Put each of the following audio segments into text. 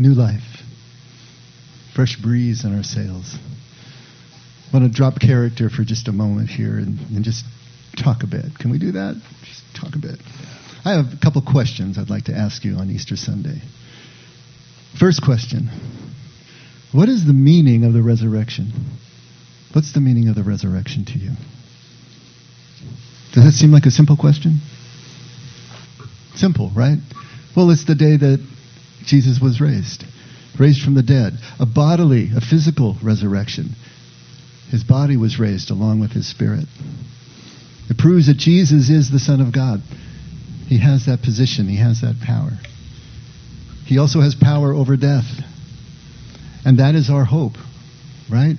new life, fresh breeze in our sails. I want to drop character for just a moment here and, and just talk a bit. Can we do that? Just talk a bit. I have a couple questions I'd like to ask you on Easter Sunday. First question What is the meaning of the resurrection? What's the meaning of the resurrection to you? Does that seem like a simple question? Simple, right? Well, it's the day that Jesus was raised, raised from the dead, a bodily, a physical resurrection. His body was raised along with his spirit. It proves that Jesus is the Son of God. He has that position, he has that power. He also has power over death. And that is our hope, right?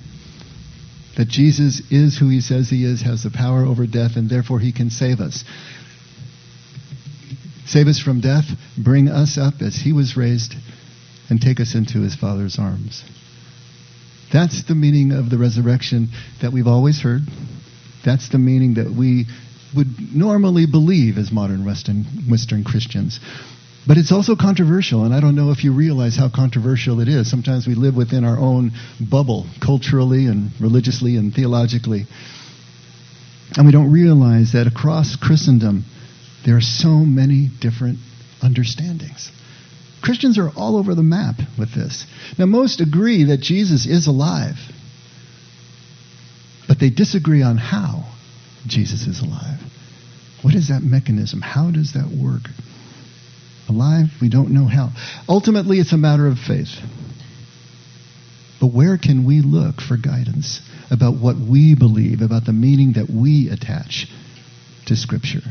That Jesus is who he says he is, has the power over death, and therefore he can save us. Save us from death, bring us up as he was raised, and take us into his Father's arms. That's the meaning of the resurrection that we've always heard. That's the meaning that we would normally believe as modern Western, Western Christians. But it's also controversial, and I don't know if you realize how controversial it is. Sometimes we live within our own bubble, culturally and religiously and theologically. And we don't realize that across Christendom, there are so many different understandings. Christians are all over the map with this. Now, most agree that Jesus is alive, but they disagree on how Jesus is alive. What is that mechanism? How does that work? Alive, we don't know how. Ultimately, it's a matter of faith. But where can we look for guidance about what we believe, about the meaning that we attach to Scripture?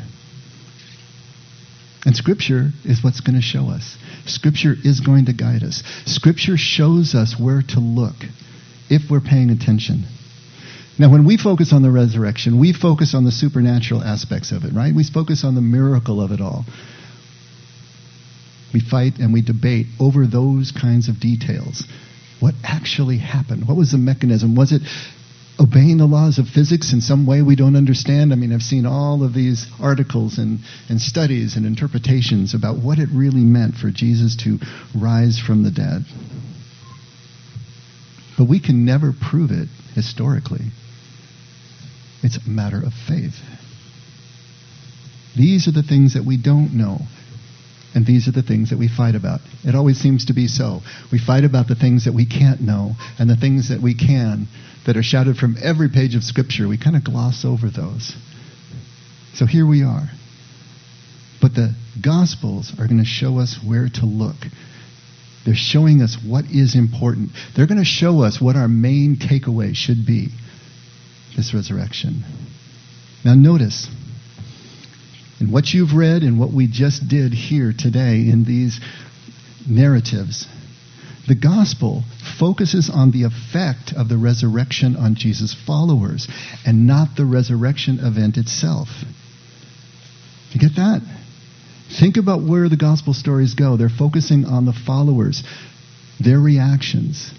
And Scripture is what's going to show us. Scripture is going to guide us. Scripture shows us where to look if we're paying attention. Now, when we focus on the resurrection, we focus on the supernatural aspects of it, right? We focus on the miracle of it all. We fight and we debate over those kinds of details. What actually happened? What was the mechanism? Was it obeying the laws of physics in some way we don't understand? I mean, I've seen all of these articles and, and studies and interpretations about what it really meant for Jesus to rise from the dead. But we can never prove it historically. It's a matter of faith. These are the things that we don't know. And these are the things that we fight about. It always seems to be so. We fight about the things that we can't know, and the things that we can, that are shouted from every page of Scripture, we kind of gloss over those. So here we are. But the Gospels are going to show us where to look. They're showing us what is important. They're going to show us what our main takeaway should be this resurrection. Now, notice in what you've read and what we just did here today in these narratives, the gospel focuses on the effect of the resurrection on Jesus' followers and not the resurrection event itself. You get that? Think about where the gospel stories go. They're focusing on the followers, their reactions,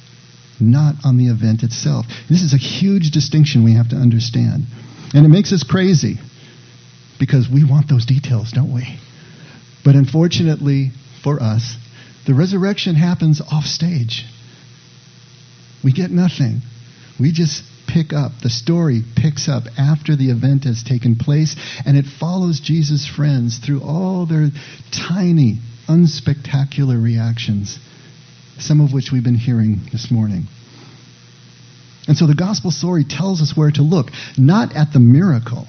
not on the event itself. This is a huge distinction we have to understand. And it makes us crazy because we want those details, don't we? But unfortunately for us, the resurrection happens off stage. We get nothing. We just pick up. The story picks up after the event has taken place, and it follows Jesus' friends through all their tiny, unspectacular reactions some of which we've been hearing this morning. And so the gospel story tells us where to look, not at the miracle,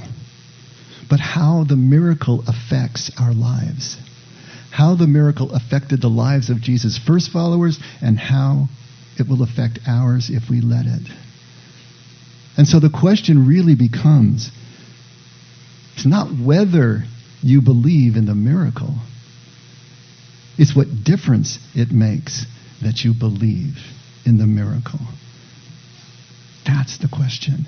but how the miracle affects our lives. How the miracle affected the lives of Jesus' first followers and how it will affect ours if we let it. And so the question really becomes it's not whether you believe in the miracle, it's what difference it makes that you believe in the miracle? That's the question.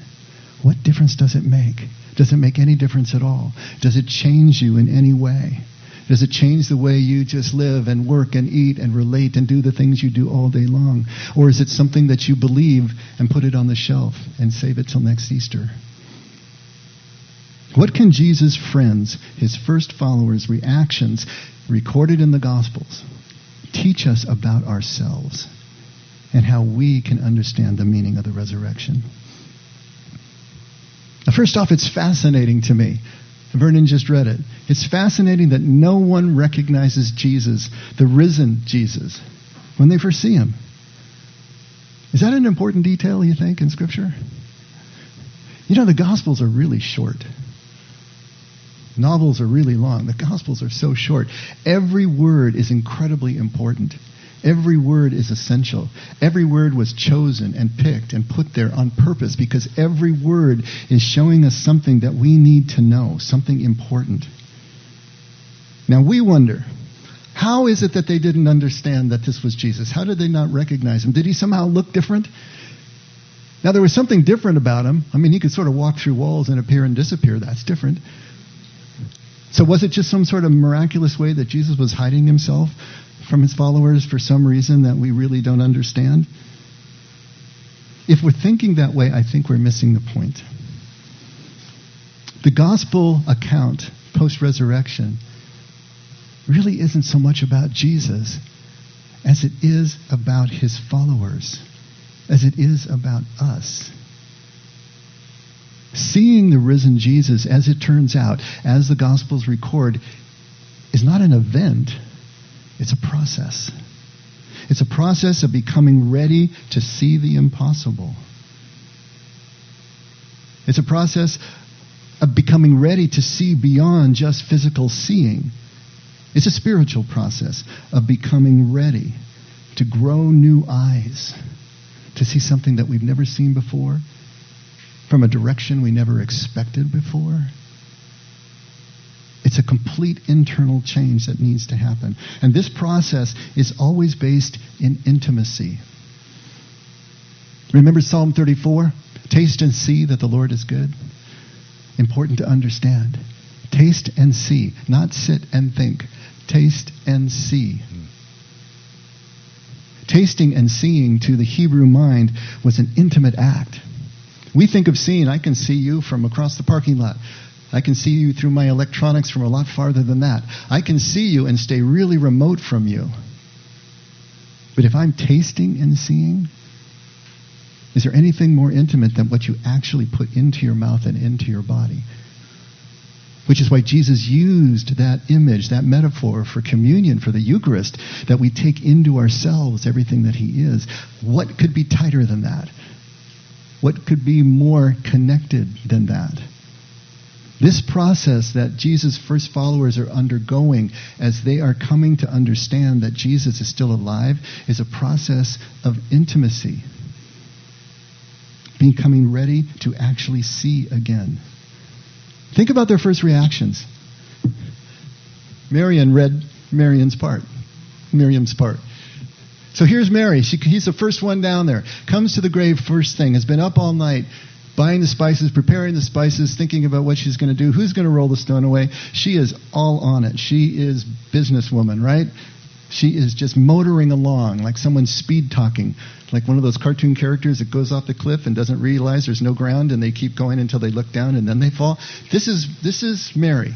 What difference does it make? Does it make any difference at all? Does it change you in any way? Does it change the way you just live and work and eat and relate and do the things you do all day long? Or is it something that you believe and put it on the shelf and save it till next Easter? What can Jesus' friends, his first followers' reactions recorded in the Gospels teach us about ourselves and how we can understand the meaning of the resurrection. First off, it's fascinating to me. Vernon just read it. It's fascinating that no one recognizes Jesus, the risen Jesus, when they first see him. Is that an important detail, you think, in Scripture? You know, the Gospels are really short. Novels are really long. The Gospels are so short. Every word is incredibly important. Every word is essential. Every word was chosen and picked and put there on purpose because every word is showing us something that we need to know, something important. Now we wonder, how is it that they didn't understand that this was Jesus? How did they not recognize him? Did he somehow look different? Now there was something different about him. I mean, he could sort of walk through walls and appear and disappear. That's different. So was it just some sort of miraculous way that Jesus was hiding himself from his followers for some reason that we really don't understand? If we're thinking that way, I think we're missing the point. The gospel account post resurrection really isn't so much about Jesus as it is about his followers, as it is about us. Seeing the risen Jesus, as it turns out, as the Gospels record, is not an event, it's a process. It's a process of becoming ready to see the impossible. It's a process of becoming ready to see beyond just physical seeing. It's a spiritual process of becoming ready to grow new eyes, to see something that we've never seen before, from a direction we never expected before. It's a complete internal change that needs to happen. And this process is always based in intimacy. Remember Psalm 34? Taste and see that the Lord is good. Important to understand. Taste and see, not sit and think. Taste and see. Tasting and seeing to the Hebrew mind was an intimate act. We think of seeing, I can see you from across the parking lot. I can see you through my electronics from a lot farther than that. I can see you and stay really remote from you. But if I'm tasting and seeing, is there anything more intimate than what you actually put into your mouth and into your body? Which is why Jesus used that image, that metaphor for communion, for the Eucharist, that we take into ourselves everything that He is. What could be tighter than that? What could be more connected than that? This process that Jesus' first followers are undergoing as they are coming to understand that Jesus is still alive is a process of intimacy. Becoming ready to actually see again. Think about their first reactions. Marion read Marion's part, Miriam's part. So here's Mary. She, he's the first one down there. Comes to the grave first thing. Has been up all night buying the spices, preparing the spices, thinking about what she's going to do, who's going to roll the stone away. She is all on it. She is businesswoman, right? She is just motoring along like someone speed talking, like one of those cartoon characters that goes off the cliff and doesn't realize there's no ground and they keep going until they look down and then they fall. This is this is Mary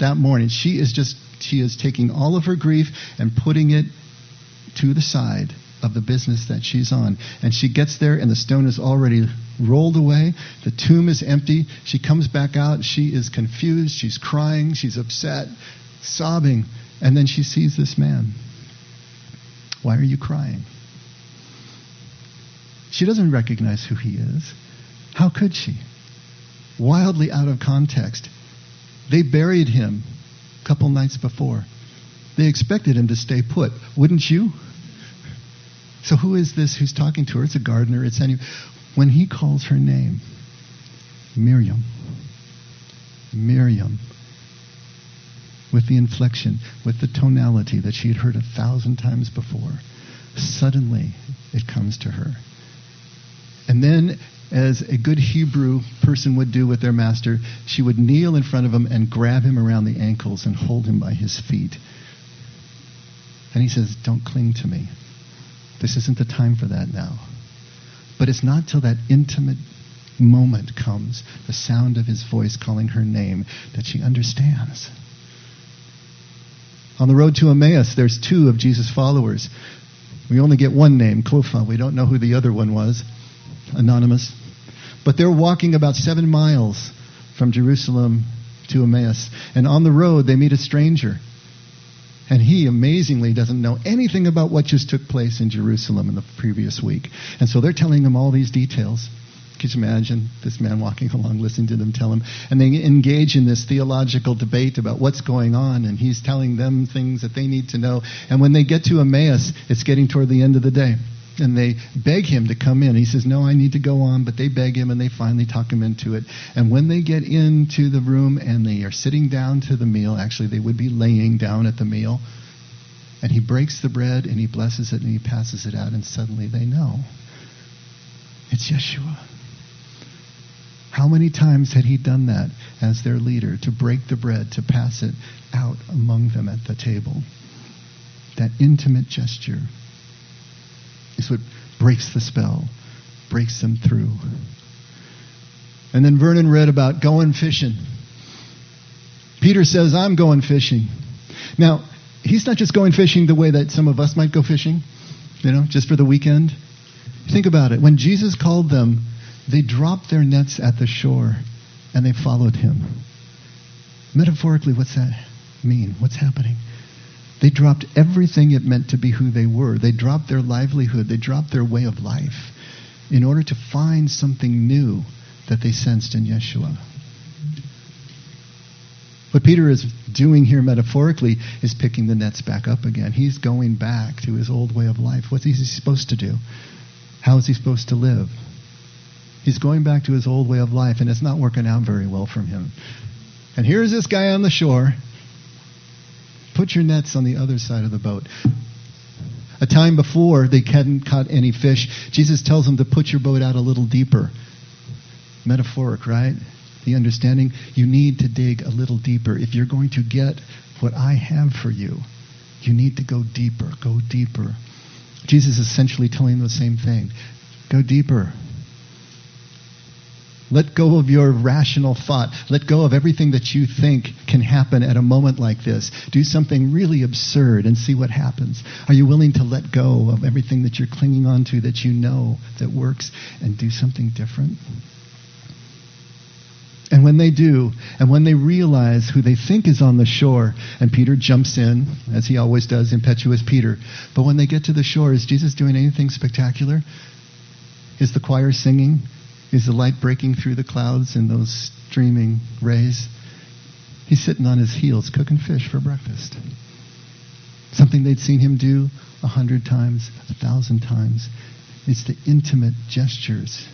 that morning. She is just she is taking all of her grief and putting it to the side of the business that she's on. And she gets there, and the stone is already rolled away. The tomb is empty. She comes back out. She is confused. She's crying. She's upset, sobbing. And then she sees this man. Why are you crying? She doesn't recognize who he is. How could she? Wildly out of context. They buried him a couple nights before. They expected him to stay put. Wouldn't you? So who is this who's talking to her? It's a gardener. It's any. When he calls her name, Miriam, Miriam, with the inflection, with the tonality that she had heard a thousand times before, suddenly it comes to her. And then, as a good Hebrew person would do with their master, she would kneel in front of him and grab him around the ankles and hold him by his feet. And he says, Don't cling to me. This isn't the time for that now. But it's not till that intimate moment comes, the sound of his voice calling her name, that she understands. On the road to Emmaus, there's two of Jesus' followers. We only get one name, Clophon. We don't know who the other one was. Anonymous. But they're walking about seven miles from Jerusalem to Emmaus. And on the road, they meet a stranger. And he amazingly doesn't know anything about what just took place in Jerusalem in the previous week. And so they're telling him all these details. Can you imagine this man walking along, listening to them tell him? And they engage in this theological debate about what's going on, and he's telling them things that they need to know. And when they get to Emmaus, it's getting toward the end of the day and they beg him to come in. He says, No, I need to go on, but they beg him and they finally talk him into it. And when they get into the room and they are sitting down to the meal, actually, they would be laying down at the meal, and he breaks the bread and he blesses it and he passes it out, and suddenly they know it's Yeshua. How many times had he done that as their leader to break the bread, to pass it out among them at the table? That intimate gesture is what breaks the spell, breaks them through. And then Vernon read about going fishing. Peter says, I'm going fishing. Now, he's not just going fishing the way that some of us might go fishing, you know, just for the weekend. Think about it. When Jesus called them, they dropped their nets at the shore and they followed him. Metaphorically, what's that mean? What's happening? They dropped everything it meant to be who they were. They dropped their livelihood. They dropped their way of life in order to find something new that they sensed in Yeshua. What Peter is doing here metaphorically is picking the nets back up again. He's going back to his old way of life. What is he supposed to do? How is he supposed to live? He's going back to his old way of life, and it's not working out very well for him. And here's this guy on the shore Put your nets on the other side of the boat. A time before they hadn't caught any fish, Jesus tells them to put your boat out a little deeper. Metaphoric, right? The understanding you need to dig a little deeper. If you're going to get what I have for you, you need to go deeper. Go deeper. Jesus is essentially telling them the same thing. Go deeper. Let go of your rational thought. Let go of everything that you think can happen at a moment like this. Do something really absurd and see what happens. Are you willing to let go of everything that you're clinging on to that you know that works and do something different? And when they do, and when they realize who they think is on the shore, and Peter jumps in, as he always does, impetuous Peter. But when they get to the shore, is Jesus doing anything spectacular? Is the choir singing? Is the light breaking through the clouds in those streaming rays? He's sitting on his heels cooking fish for breakfast. Something they'd seen him do a hundred times, a thousand times. It's the intimate gestures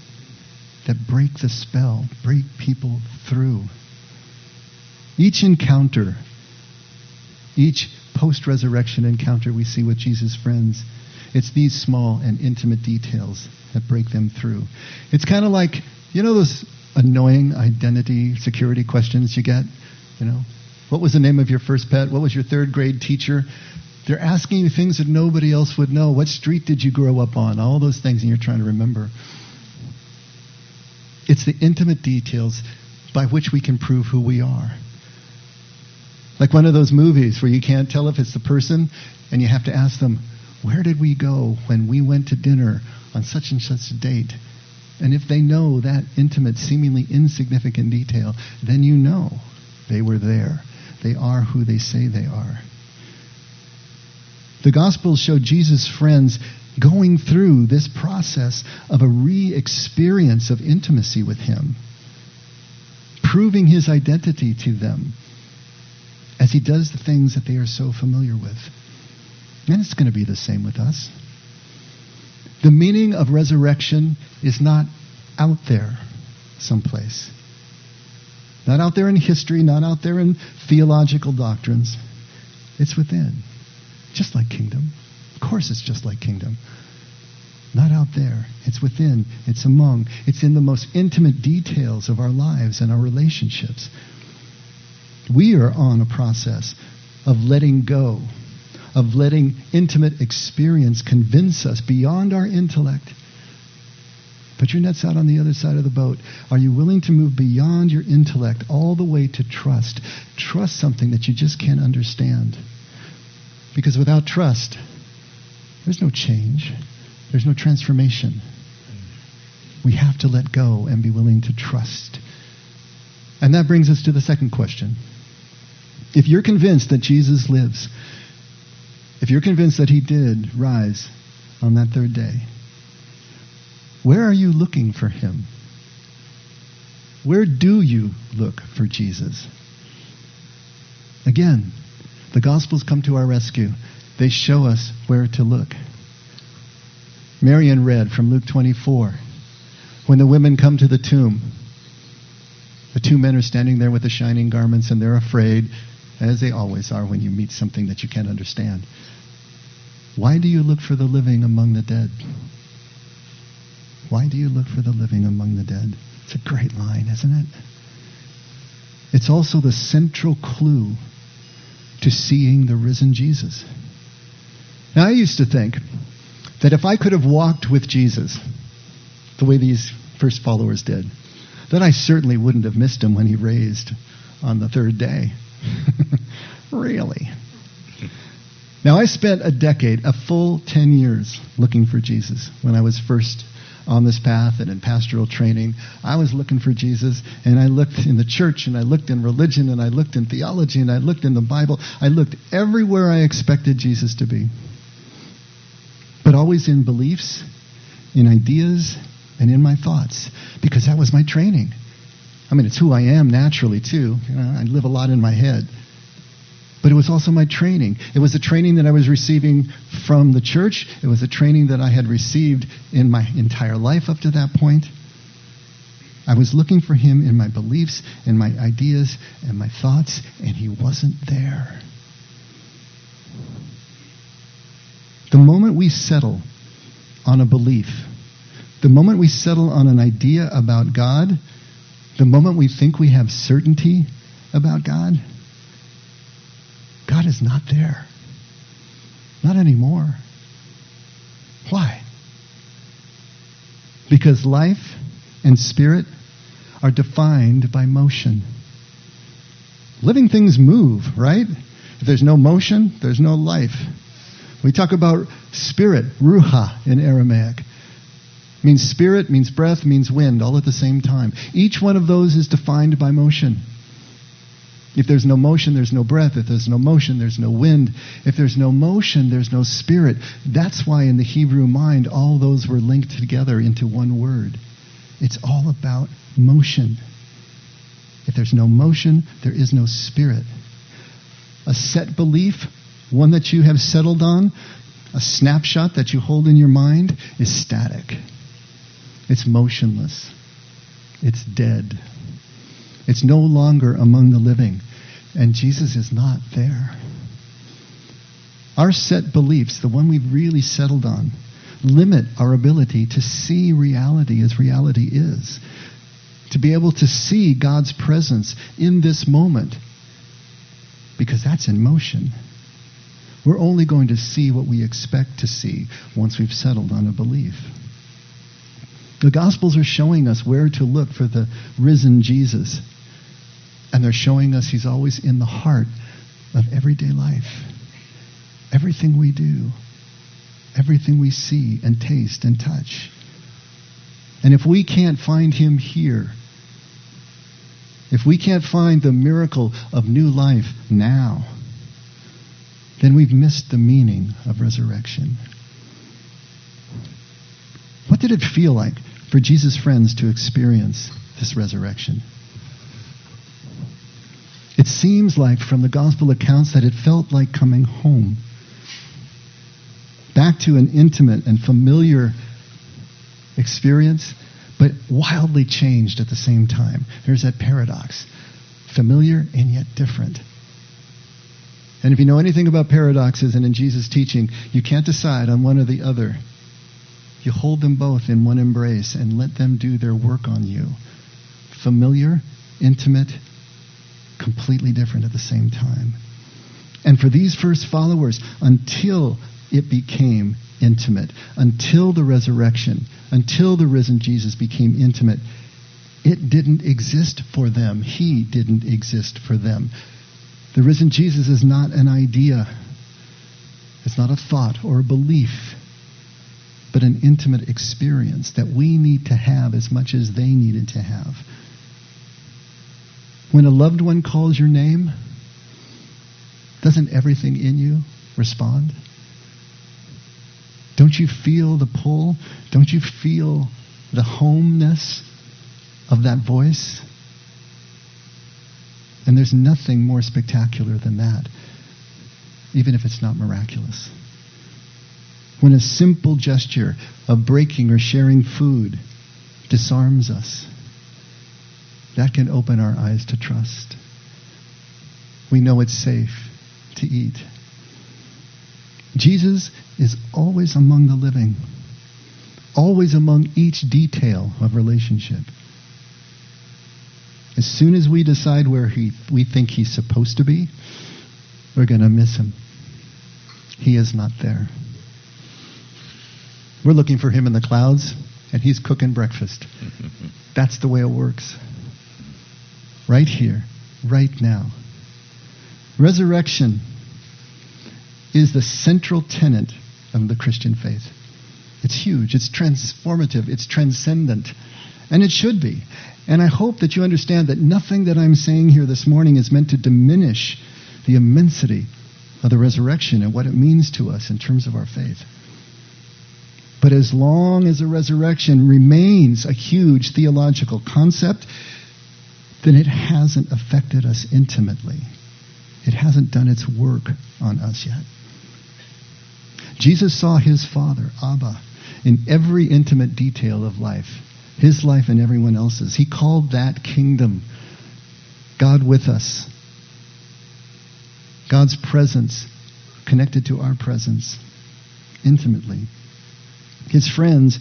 that break the spell, break people through. Each encounter, each post resurrection encounter we see with Jesus' friends it's these small and intimate details that break them through. It's kind of like, you know, those annoying identity security questions you get? You know, what was the name of your first pet? What was your third grade teacher? They're asking you things that nobody else would know. What street did you grow up on? All those things, and you're trying to remember. It's the intimate details by which we can prove who we are. Like one of those movies where you can't tell if it's the person, and you have to ask them, where did we go when we went to dinner on such and such a date? And if they know that intimate, seemingly insignificant detail, then you know they were there. They are who they say they are. The Gospels show Jesus' friends going through this process of a re experience of intimacy with Him, proving His identity to them as He does the things that they are so familiar with. And it's going to be the same with us. The meaning of resurrection is not out there someplace. Not out there in history, not out there in theological doctrines. It's within. Just like kingdom. Of course, it's just like kingdom. Not out there. It's within. It's among. It's in the most intimate details of our lives and our relationships. We are on a process of letting go of letting intimate experience convince us beyond our intellect. Put your nets out on the other side of the boat. Are you willing to move beyond your intellect all the way to trust? Trust something that you just can't understand. Because without trust, there's no change, there's no transformation. We have to let go and be willing to trust. And that brings us to the second question. If you're convinced that Jesus lives, if you're convinced that he did rise on that third day, where are you looking for him? Where do you look for Jesus? Again, the Gospels come to our rescue. They show us where to look. Marion read from Luke 24. When the women come to the tomb, the two men are standing there with the shining garments and they're afraid, as they always are when you meet something that you can't understand. Why do you look for the living among the dead? Why do you look for the living among the dead? It's a great line, isn't it? It's also the central clue to seeing the risen Jesus. Now, I used to think that if I could have walked with Jesus the way these first followers did, then I certainly wouldn't have missed him when he raised on the third day. really. Now, I spent a decade, a full 10 years, looking for Jesus when I was first on this path and in pastoral training. I was looking for Jesus, and I looked in the church, and I looked in religion, and I looked in theology, and I looked in the Bible. I looked everywhere I expected Jesus to be. But always in beliefs, in ideas, and in my thoughts, because that was my training. I mean, it's who I am naturally, too. You know, I live a lot in my head. But it was also my training. It was the training that I was receiving from the church. It was a training that I had received in my entire life up to that point. I was looking for him in my beliefs and my ideas and my thoughts, and he wasn't there. The moment we settle on a belief, the moment we settle on an idea about God, the moment we think we have certainty about God, God is not there. Not anymore. Why? Because life and spirit are defined by motion. Living things move, right? If there's no motion, there's no life. We talk about spirit, ruha in Aramaic. Means spirit, means breath, means wind, all at the same time. Each one of those is defined by motion. If there's no motion, there's no breath. If there's no motion, there's no wind. If there's no motion, there's no spirit. That's why in the Hebrew mind, all those were linked together into one word. It's all about motion. If there's no motion, there is no spirit. A set belief, one that you have settled on, a snapshot that you hold in your mind, is static. It's motionless. It's dead. It's no longer among the living. And Jesus is not there. Our set beliefs, the one we've really settled on, limit our ability to see reality as reality is. To be able to see God's presence in this moment. Because that's in motion. We're only going to see what we expect to see once we've settled on a belief. The Gospels are showing us where to look for the risen Jesus. And they're showing us He's always in the heart of everyday life. Everything we do, everything we see and taste and touch. And if we can't find Him here, if we can't find the miracle of new life now, then we've missed the meaning of resurrection. What did it feel like for Jesus' friends to experience this resurrection? It seems like from the gospel accounts that it felt like coming home. Back to an intimate and familiar experience, but wildly changed at the same time. There's that paradox familiar and yet different. And if you know anything about paradoxes and in Jesus' teaching, you can't decide on one or the other. You hold them both in one embrace and let them do their work on you. Familiar, intimate, completely different at the same time. And for these first followers, until it became intimate, until the resurrection, until the risen Jesus became intimate, it didn't exist for them. He didn't exist for them. The risen Jesus is not an idea. It's not a thought or a belief, but an intimate experience that we need to have as much as they needed to have. When a loved one calls your name, doesn't everything in you respond? Don't you feel the pull? Don't you feel the homeness of that voice? And there's nothing more spectacular than that, even if it's not miraculous. When a simple gesture of breaking or sharing food disarms us, that can open our eyes to trust. We know it's safe to eat. Jesus is always among the living, always among each detail of relationship. As soon as we decide where he, we think he's supposed to be, we're going to miss him. He is not there. We're looking for him in the clouds, and he's cooking breakfast. That's the way it works. Right here, right now. Resurrection is the central tenet of the Christian faith. It's huge, it's transformative, it's transcendent, and it should be. And I hope that you understand that nothing that I'm saying here this morning is meant to diminish the immensity of the resurrection and what it means to us in terms of our faith. But as long as the resurrection remains a huge theological concept, then it hasn't affected us intimately. It hasn't done its work on us yet. Jesus saw his Father, Abba, in every intimate detail of life his life and everyone else's. He called that kingdom God with us. God's presence connected to our presence intimately. His friends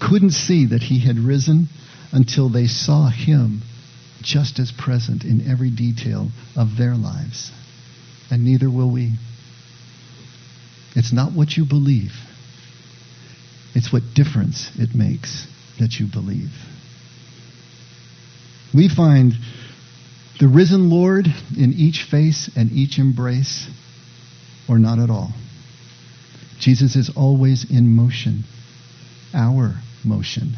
couldn't see that he had risen until they saw him just as present in every detail of their lives. And neither will we. It's not what you believe, it's what difference it makes that you believe. We find the risen Lord in each face and each embrace, or not at all. Jesus is always in motion, our motion.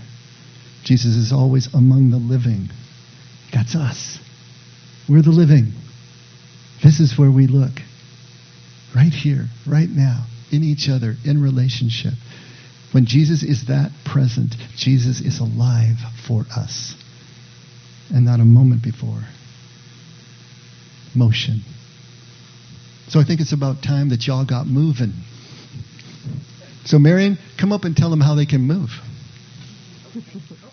Jesus is always among the living. That's us. We're the living. This is where we look. Right here, right now, in each other, in relationship. When Jesus is that present, Jesus is alive for us. And not a moment before. Motion. So I think it's about time that y'all got moving. So, Marion, come up and tell them how they can move.